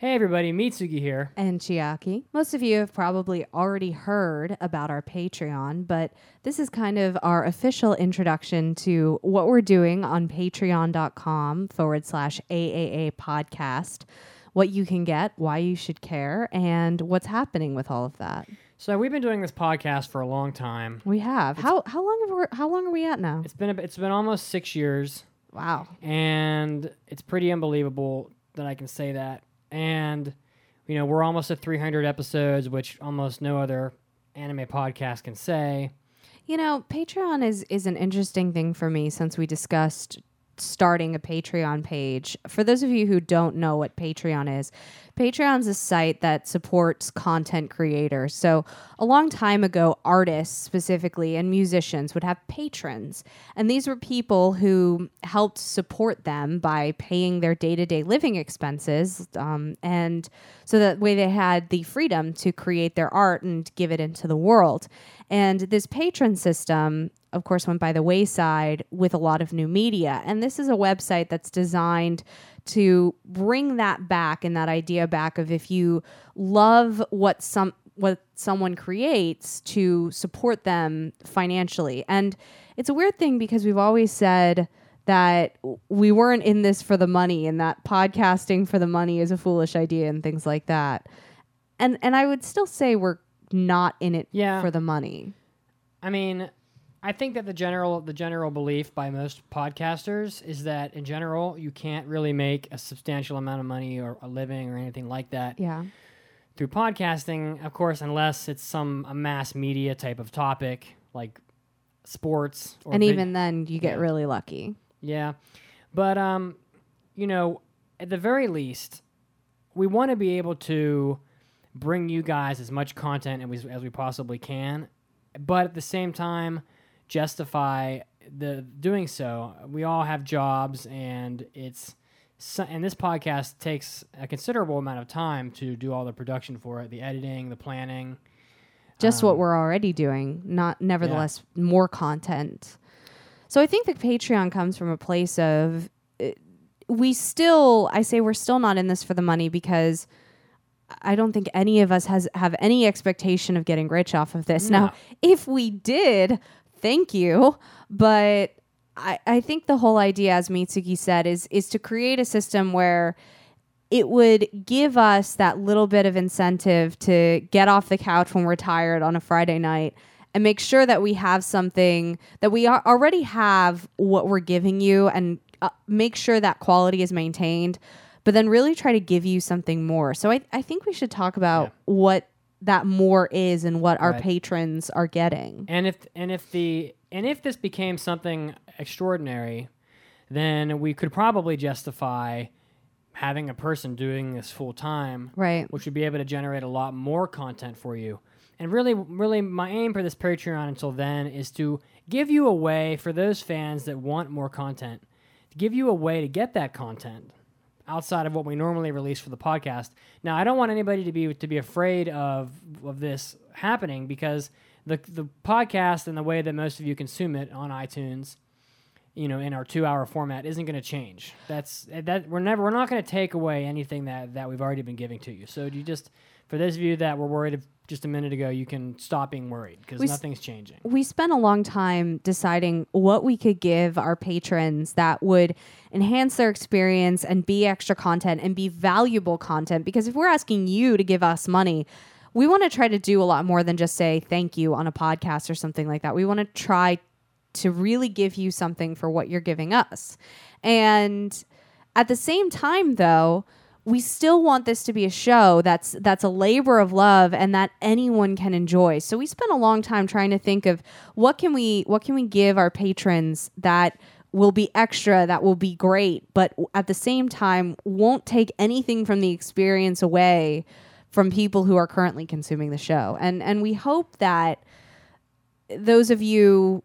Hey everybody, Mitsugi here. and Chiaki. Most of you have probably already heard about our Patreon, but this is kind of our official introduction to what we're doing on patreon.com forward slash AAA podcast, what you can get, why you should care, and what's happening with all of that. So we've been doing this podcast for a long time. We have. How how long have we how long are we at now? It's been a, it's been almost six years, Wow. and it's pretty unbelievable that I can say that. And you know we're almost at 300 episodes, which almost no other anime podcast can say. You know, Patreon is is an interesting thing for me since we discussed starting a Patreon page. For those of you who don't know what Patreon is, Patreon's a site that supports content creators. So, a long time ago, artists specifically and musicians would have patrons. And these were people who helped support them by paying their day to day living expenses. Um, and so that way they had the freedom to create their art and give it into the world. And this patron system, of course, went by the wayside with a lot of new media. And this is a website that's designed to bring that back and that idea back of if you love what some what someone creates to support them financially. And it's a weird thing because we've always said that we weren't in this for the money and that podcasting for the money is a foolish idea and things like that. And and I would still say we're not in it Yeah. for the money. I mean, I think that the general the general belief by most podcasters is that in general you can't really make a substantial amount of money or a living or anything like that Yeah. through podcasting, of course, unless it's some a mass media type of topic like sports. Or And vid- even then you get yeah. really lucky. yeah, but um, you know, at the very least, we want to be able to bring you guys as much content as we, as we possibly can, but at the same time, justify the doing so. We all have jobs, and it's and this podcast takes a considerable amount of time to do all the production for it, the editing, the planning. Just what Um, we're already doing, not nevertheless more content. So I think the Patreon comes from a place of we still I say we're still not in this for the money because I don't think any of us has have any expectation of getting rich off of this. No. Now, if we did, thank you, but I, I think the whole idea, as Mitsugi said, is is to create a system where it would give us that little bit of incentive to get off the couch when we're tired on a Friday night and make sure that we have something that we are already have what we're giving you and uh, make sure that quality is maintained, but then really try to give you something more. So I, I think we should talk about Yeah. what that more is and what our Right. patrons are getting. And if and if the and if this became something extraordinary, then we could probably justify having a person doing this full time, Right. which would be able to generate a lot more content for you. And really, really, my aim for this Patreon until then is to give you a way for those fans that want more content, to give you a way to get that content outside of what we normally release for the podcast. Now, I don't want anybody to be to be afraid of of this happening because the the podcast and the way that most of you consume it on iTunes, you know, in our two hour format isn't going to change. That's that we're never we're not going to take away anything that that we've already been giving to you. So do you just for those of you that were worried of just a minute ago, you can stop being worried because nothing's changing. we spent a long time deciding what we could give our patrons that would enhance their experience and be extra content and be valuable content. Because if we're asking you to give us money, we want to try to do a lot more than just say thank you on a podcast or something like that. We want to try to really give you something for what you're giving us. And at the same time, though, we still want this to be a show that's that's a labor of love and that anyone can enjoy. So we spent a long time trying to think of what can we what can we give our patrons that will be extra, that will be great, but at the same time won't take anything from the experience away from people who are currently consuming the show. And and we hope that those of you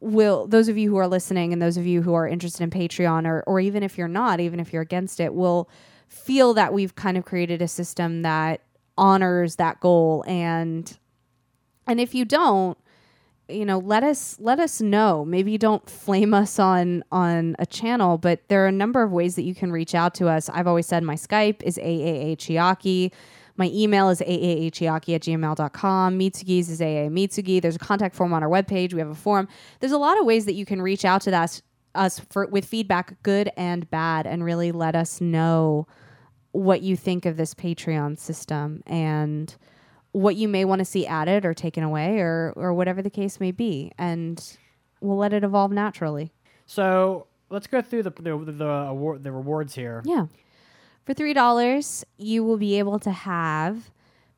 will those of you who are listening and those of you who are interested in Patreon or or even if you're not, even if you're against it, will feel that we've kind of created a system that honors that goal and and if you don't you know, let us let us know. Maybe don't flame us on on a channel, but there are a number of ways that you can reach out to us. I've always said my Skype is AAA Chiaki. My email is aaachiaki at gmail.com. Mitsugi's is AA Mitsugi. There's a contact form on our webpage. We have a form There's a lot of ways that you can reach out to us, us for, with feedback, good and bad, and really let us know what you think of this Patreon system and what you may want to see added or taken away or, or whatever the case may be. And we'll let it evolve naturally. So let's go through the the the, award, the rewards here. Yeah. For $3, you will be able to have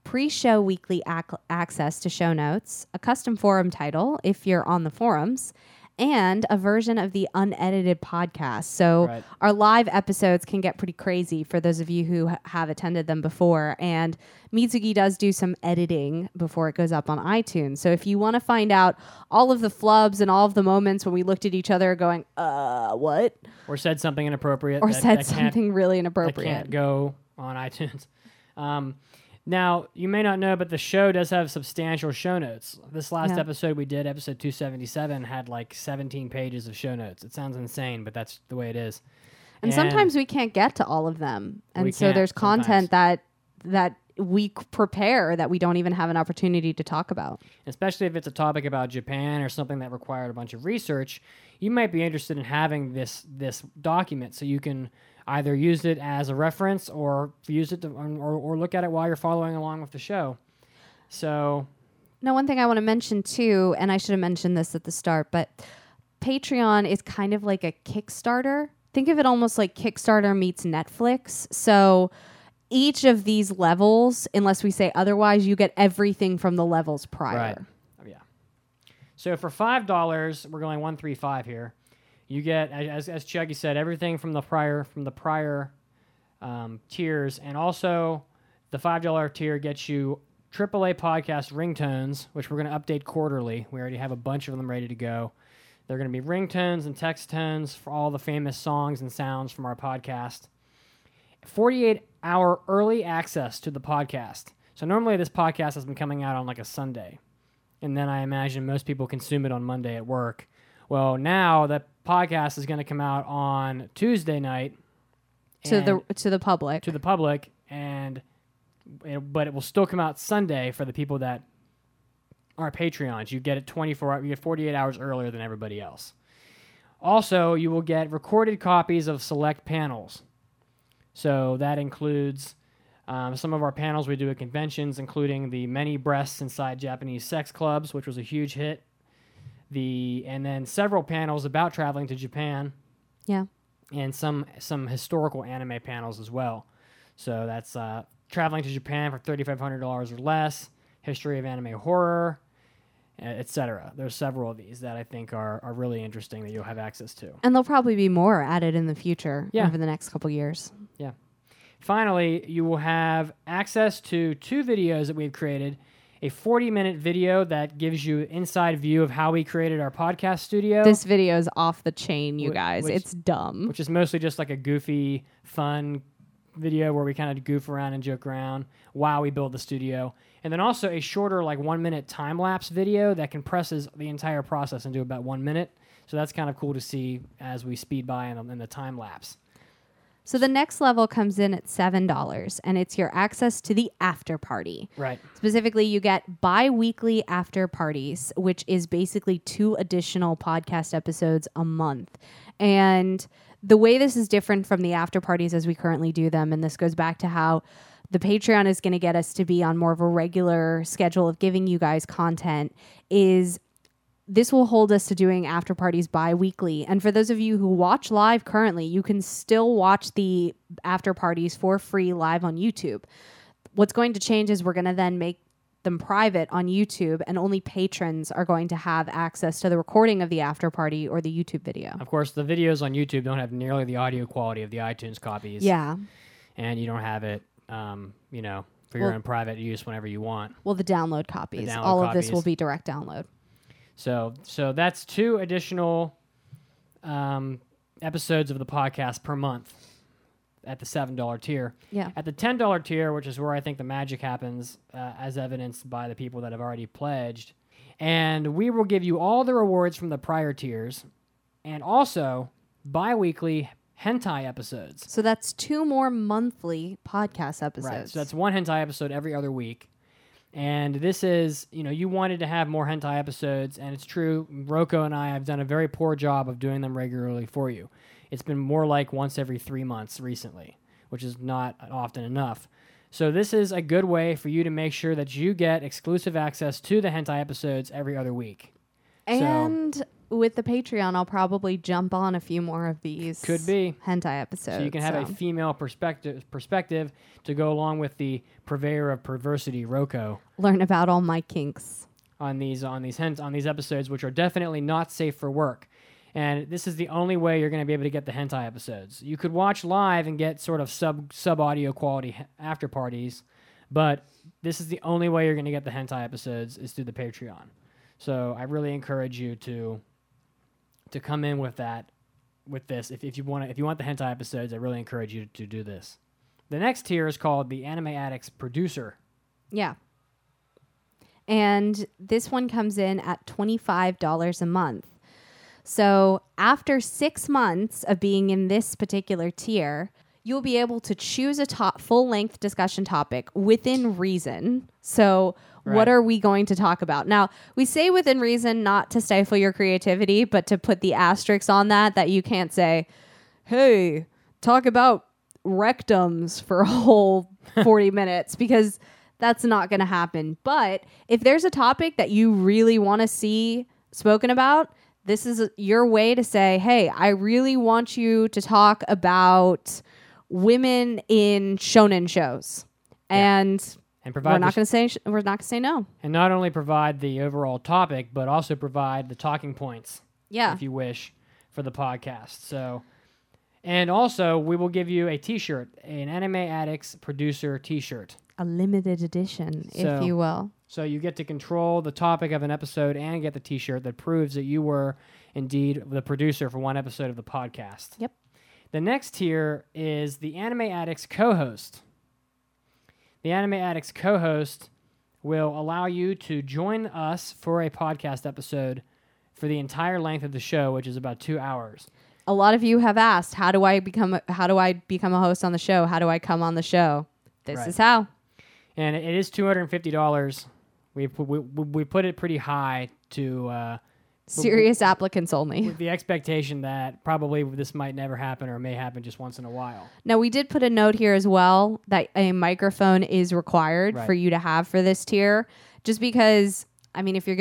pre show weekly ac- access to show notes, a custom forum title if you're on the forums, and a version of the unedited podcast. So Right. our live episodes can get pretty crazy for those of you who ha- have attended them before. And Mitsugi does do some editing before it goes up on iTunes. So if you want to find out all of the flubs and all of the moments when we looked at each other going, uh, what? Or said something inappropriate. Or that- said that something really that inappropriate. can't go on iTunes. Um, now, you may not know, but the show does have substantial show notes. This last Yeah. episode we did, episode 277, had like 17 pages of show notes. It sounds insane, but that's the way it is. and sometimes we can't get to all of them and so there's sometimes. content that that we prepare that we don't even have an opportunity to talk about especially if it's a topic about Japan or something that required a bunch of research, you might be interested in having this this document so you can either use it as a reference or use it to, um, or, or look at it while you're following along with the show. So now one thing i want to mention too and i should have mentioned this at the start but patreon is kind of like a kickstarter think of it almost like kickstarter meets netflix so each of these levels unless we say otherwise you get everything from the levels prior Right. Oh, yeah. So for five dollars, we're going one three five here. You get, as as Chucky said, everything from the prior from the prior um, tiers, and also the five dollar tier gets you AAA podcast ringtones, which we're going to update quarterly. We already have a bunch of them ready to go. They're going to be ringtones and text tones for all the famous songs and sounds from our podcast. 48 hour early access to the podcast. So normally this podcast has been coming out on like a Sunday. And then I imagine most people consume it on Monday at work. Well, now the podcast is going to come out on Tuesday night to the to the public to the public and it, but it will still come out Sunday for the people that are Patreons. You get it 24 you get 48 hours earlier than everybody else. Also, you will get recorded copies of select panels. So that includes um, some of our panels we do at conventions, including the many breasts inside Japanese sex clubs, which was a huge hit. The and then several panels about traveling to Japan yeah and some some historical anime panels as well. So that's uh, traveling to Japan for thirty five hundred dollars or less, history of anime horror, etc. There's several of these that I think are, are really interesting that you'll have access to. and there'll probably be more added in the future Yeah. over the next couple years Yeah. Finally, you will have access to two videos that we've created. A 40 minute video that gives you inside view of how we created our podcast studio. This video is off the chain, you Wh- guys. which- it's dumb. which is mostly just like a goofy, fun video where we kind of goof around and joke around while we build the studio. And then also a shorter, like one minute time lapse video that compresses the entire process into about one minute. So that's kind of cool to see as we speed by in, the- in the time lapse. So the next level comes in at $7 and it's your access to the after party. Right. Specifically, you get bi weekly after parties, which is basically two additional podcast episodes a month. And the way this is different from the after parties as we currently do them, and this goes back to how the Patreon is going to get us to be on more of a regular schedule of giving you guys content, is this will hold us to doing after parties bi-weekly. And for those of you who watch live currently you can still watch the after parties for free live on youtube. What's going to change is we're going to then make them private on youtube and only patrons are going to have access to the recording of the after party or the youtube video. Of course, the videos on YouTube don't have nearly the audio quality of the iTunes copies. yeah. And you don't have it, um, you know, for your own private use whenever you want. well the download copies. Download all of this will be direct download So so that's two additional um, episodes of the podcast per month at the seven dollar tier. yeah At the ten dollar tier, which is where I think the magic happens, uh, as evidenced by the people that have already pledged, And we will give you all the rewards from the prior tiers and also bi weekly hentai episodes. So that's two more monthly podcast episodes. Right. So that's one hentai episode every other week. And this is, you know, you wanted to have more hentai episodes, and it's true. Roko and I have done a very poor job of doing them regularly for you. It's been more like once every three months recently, which is not often enough. So this is a good way for you to make sure that you get exclusive access to the hentai episodes every other week. And with the Patreon, I'll probably jump on a few more of these. Could be. hentai episodes. So you can have a female perspective perspective to go along with the purveyor of perversity, Roko. learn about all my kinks. on these on these hens on these episodes, which are definitely not safe for work. And this is the only way you're going to be able to get the hentai episodes. You could watch live and get sort of sub sub audio quality after parties, but this is the only way you're going to get the hentai episodes is through the Patreon. So I really encourage you to to come in with that with this. If, if you want if you want the hentai episodes, I really encourage you to do this. The next tier is called the Anime Addicts Producer. Yeah. And this one comes in at $25 a month. So after six months of being in this particular tier, you'll be able to choose a top full length discussion topic within reason. So Right. what are we going to talk about? Now, we say within reason not to stifle your creativity, but to put the asterisks on that that you can't say, "Hey, talk about rectums for a whole 40 minutes because that's not going to happen. But if there's a topic that you really want to see spoken about, this is your way to say, hey, I really want you to talk about women in shonen shows. And And we're not going to say sh- we're not going to say no. and not only provide the overall topic, but also provide the talking points, Yeah. if you wish, for the podcast. So, and also we will give you a T-shirt, an Anime Addicts producer T-shirt. A limited edition, So- if you will. So you get to control the topic of an episode and get the T-shirt that proves that you were indeed the producer for one episode of the podcast. Yep. The next tier is the Anime Addicts co-host. The Anime Addicts co-host will allow you to join us for a podcast episode for the entire length of the show, which is about two hours. A lot of you have asked, how do I become a, how do I become a host on the show? How do I come on the show? This Right. is how. and it is two hundred and fifty dollars. We, we we put it pretty high to uh, Serious applicants only. with the expectation that probably this might never happen or may happen just once in a while. Now we did put a note here as well that a microphone is required Right. for you to have for this tier. Just because, I mean, if you're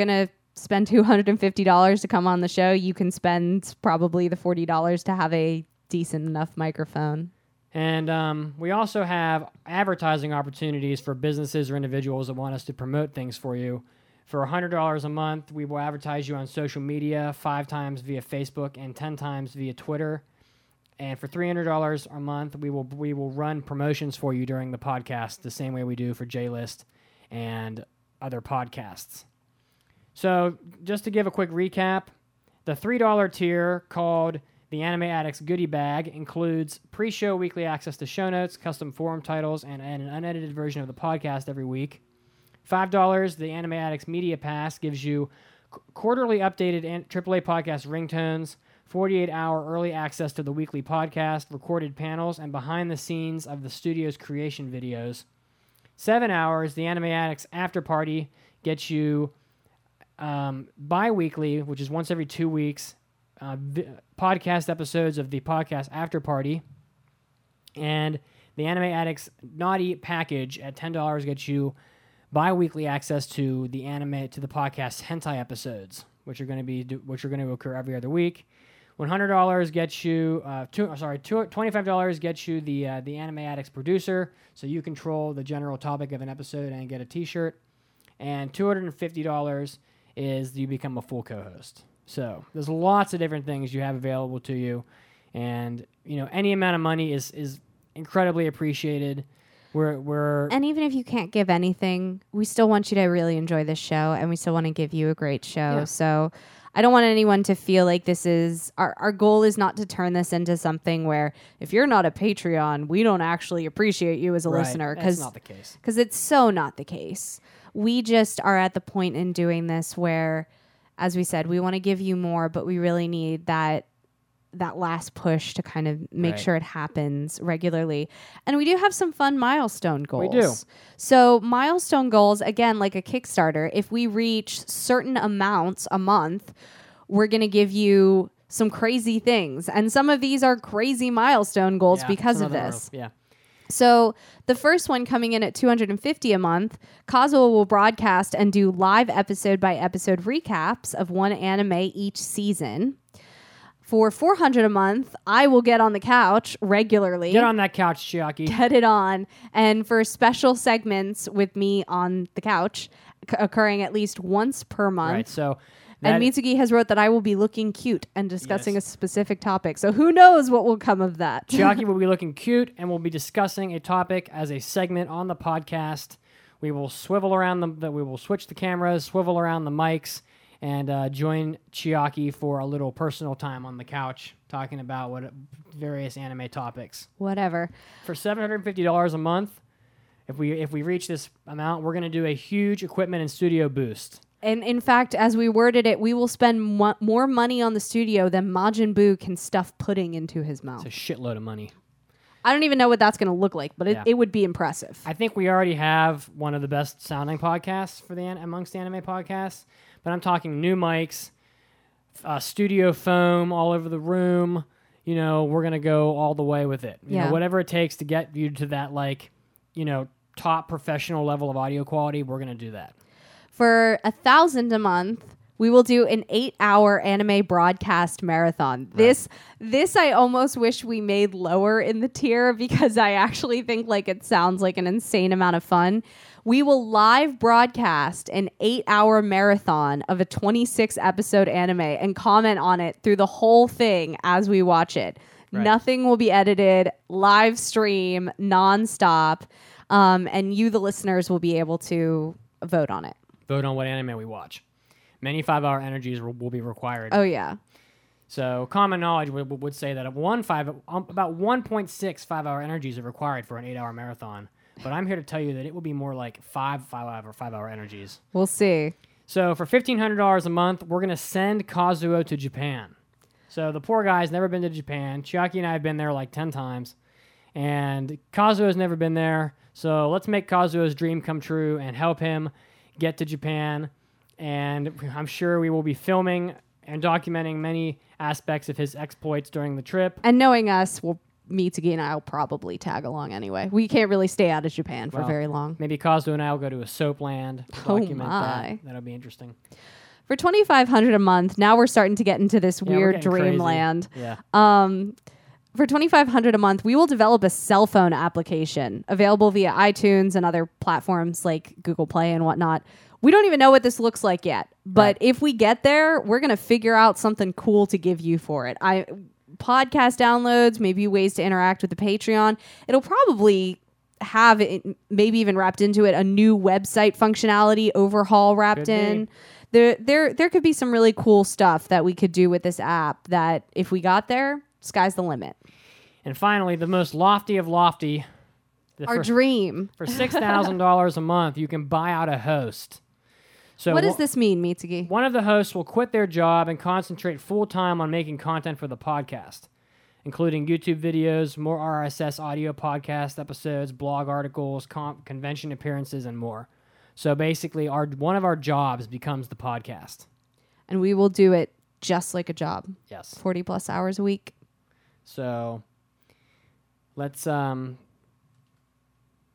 spend hundred and fifty dollars to come on the show, you can spend probably the forty dollars to have a decent enough microphone. And um, we also have advertising opportunities for businesses or individuals that want us to promote things for you. For $100 a month, we will advertise you on social media five times via Facebook and 10 times via Twitter. And for $300 a month, we will we will run promotions for you during the podcast the same way we do for JList and other podcasts. So, just to give a quick recap, the $3 tier called the Anime Addicts Goodie Bag includes pre show weekly access to show notes, custom forum titles, and, and an unedited version of the podcast every week. $5, the Anime Addicts Media Pass gives you qu- quarterly updated an- AAA podcast ringtones, 48 hour early access to the weekly podcast, recorded panels, and behind the scenes of the studio's creation videos. Seven hours, the Anime Addicts After Party gets you um, bi weekly, which is once every two weeks, uh, vi- podcast episodes of the podcast After Party. And the Anime Addicts Naughty package at $10 gets you bi weekly access to the anime, to the podcast Hentai episodes, which are going to be, which are going to occur every other week. $100 gets you, uh, two, sorry, two, $25 gets you the, uh, the Anime Addicts producer, so you control the general topic of an episode and get a t shirt. And $250 is you become a full co-host. So there's lots of different things you have available to you, and you know any amount of money is is incredibly appreciated. We're we're And even if you can't give anything, we still want you to really enjoy this show and we still want to give you a great show. Yeah. So I don't want anyone to feel like this is our, our goal is not to turn this into something where if you're not a Patreon, we don't actually appreciate you as a right, listener because not the case. because it's so not the case. we just are at the point in doing this where, as we said, we want to give you more, but we really need that that last push to kind of make Right. sure it happens regularly. And we do have some fun milestone goals. We do. So, milestone goals, again, like a Kickstarter, if we reach certain amounts a month, we're going to give you some crazy things. And some of these are crazy milestone goals Yeah, because of this. yeah. So the first one coming in at 250 a month, Kazuo will broadcast and do live episode by episode recaps of one anime each season. For 400 a month, I will get on the couch regularly. Get on that couch, Chiaki. Get it on. And for special segments with me on the couch, c- occurring at least once per month. Right. So And Mitsugi has wrote that I will be looking cute and discussing Yes. a specific topic. So who knows what will come of that? Chiaki will be looking cute and we'll be discussing a topic as a segment on the podcast. We will swivel around the, the we will switch the cameras, swivel around the mics, and uh, join Chiaki for a little personal time on the couch, talking about what various anime topics. Whatever. For seven hundred fifty dollars a month, if we if we reach this amount, we're gonna do a huge equipment and studio boost. And in fact, as we worded it, we will spend mo- more money on the studio than Majin Buu can stuff pudding into his mouth. It's a shitload of money. I don't even know what that's going to look like, but it, Yeah. it would be impressive. I think we already have one of the best sounding podcasts for the an- amongst the anime podcasts, but I'm talking new mics, uh, studio foam all over the room. You know, we're gonna go all the way with it. You Yeah. know, whatever it takes to get you to that like, you know, top professional level of audio quality, we're gonna do that. For a thousand a month, we will do an eight-hour anime broadcast marathon. This, this, I almost wish we made lower in the tier because I actually think like it sounds like an insane amount of fun. We will live broadcast an eight-hour marathon of a 26-episode anime and comment on it through the whole thing as we watch it. Right. Nothing will be edited. Live stream, nonstop, um, and you, the listeners, will be able to vote on it. Vote on what anime we watch. Many five-hour energies will, will be required. Oh yeah. So common knowledge would, would say that one five um, about 1.6 five-hour energies are required for an eight-hour marathon. But I'm here to tell you that it will be more like five five-hour five-hour energies. We'll see. So for fifteen hundred dollars a month, we're gonna send Kazuo to Japan. So the poor guy's never been to Japan. Chiaki and I have been there like ten times, and Kazuo's never been there. So let's make Kazuo's dream come true and help him get to Japan. And I'm sure we will be filming and documenting many aspects of his exploits during the trip. And knowing us, we'll Mitsugi and I will probably tag along anyway. We can't really stay out of Japan for Well, very long. Maybe Kazuo and I will go to a soap land to Oh document my. that. That'll be interesting. For twenty five hundred a month, now we're starting to get into this Yeah, weird crazy. dreamland. Yeah. Um, for twenty five hundred a month, we will develop a cell phone application available via iTunes and other platforms like Google Play and whatnot. We don't even know what this looks like yet, but Right. if we get there, we're gonna figure out something cool to give you for it. I podcast downloads, maybe ways to interact with the Patreon. It'll probably have it, maybe even wrapped into it a new website functionality overhaul wrapped be. in there there there could be some really cool stuff that we could do with this app that if we got there sky's the limit And finally, the most lofty of lofty. Our dream for six thousand dollars a month, you can buy out a host. So what does this mean mitsugi One of the hosts will quit their job and concentrate full time on making content for the podcast, including YouTube videos, more RSS audio podcast episodes, blog articles, com- convention appearances, and more. So basically, our one of our jobs becomes the podcast. and we will do it just like a job Yes. 40 plus hours a week So let's um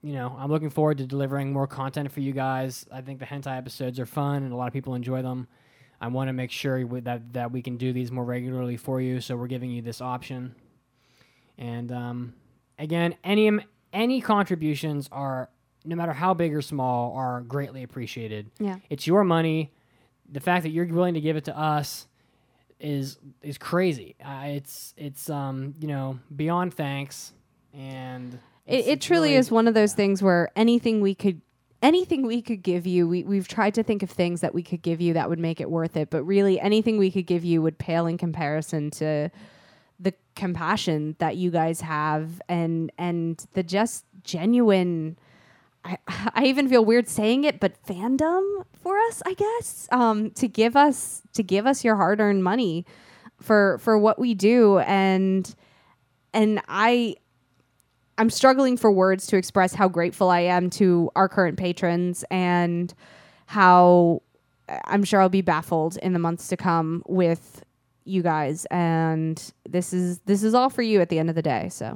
you know, I'm looking forward to delivering more content for you guys. I think the hentai episodes are fun and a lot of people enjoy them. I want to make sure that that we can do these more regularly for you, so we're giving you this option. And um, again, any any contributions are no matter how big or small are greatly appreciated. yeah It's your money. The fact that you're willing to give it to us is is crazy. Uh, it's it's um you know beyond thanks, and it, it truly really- is one of those things where anything we could anything we could give you we, we've tried to think of things that we could give you that would make it worth it but really anything we could give you would pale in comparison to the compassion that you guys have and and the just genuine I, I even feel weird saying it, but fandom for us, I guess, um, to give us to give us your hard earned money for for what we do, and and I I'm struggling for words to express how grateful I am to our current patrons and how I'm sure I'll be baffled in the months to come with you guys and this is this is all for you at the end of the day so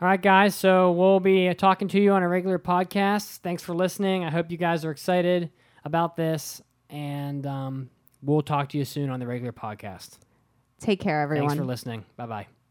All right, guys. So we'll be talking to you on a regular podcast. Thanks for listening. I hope you guys are excited about this, and um, we'll talk to you soon on the regular podcast. take care everyone Thanks for listening. Bye bye.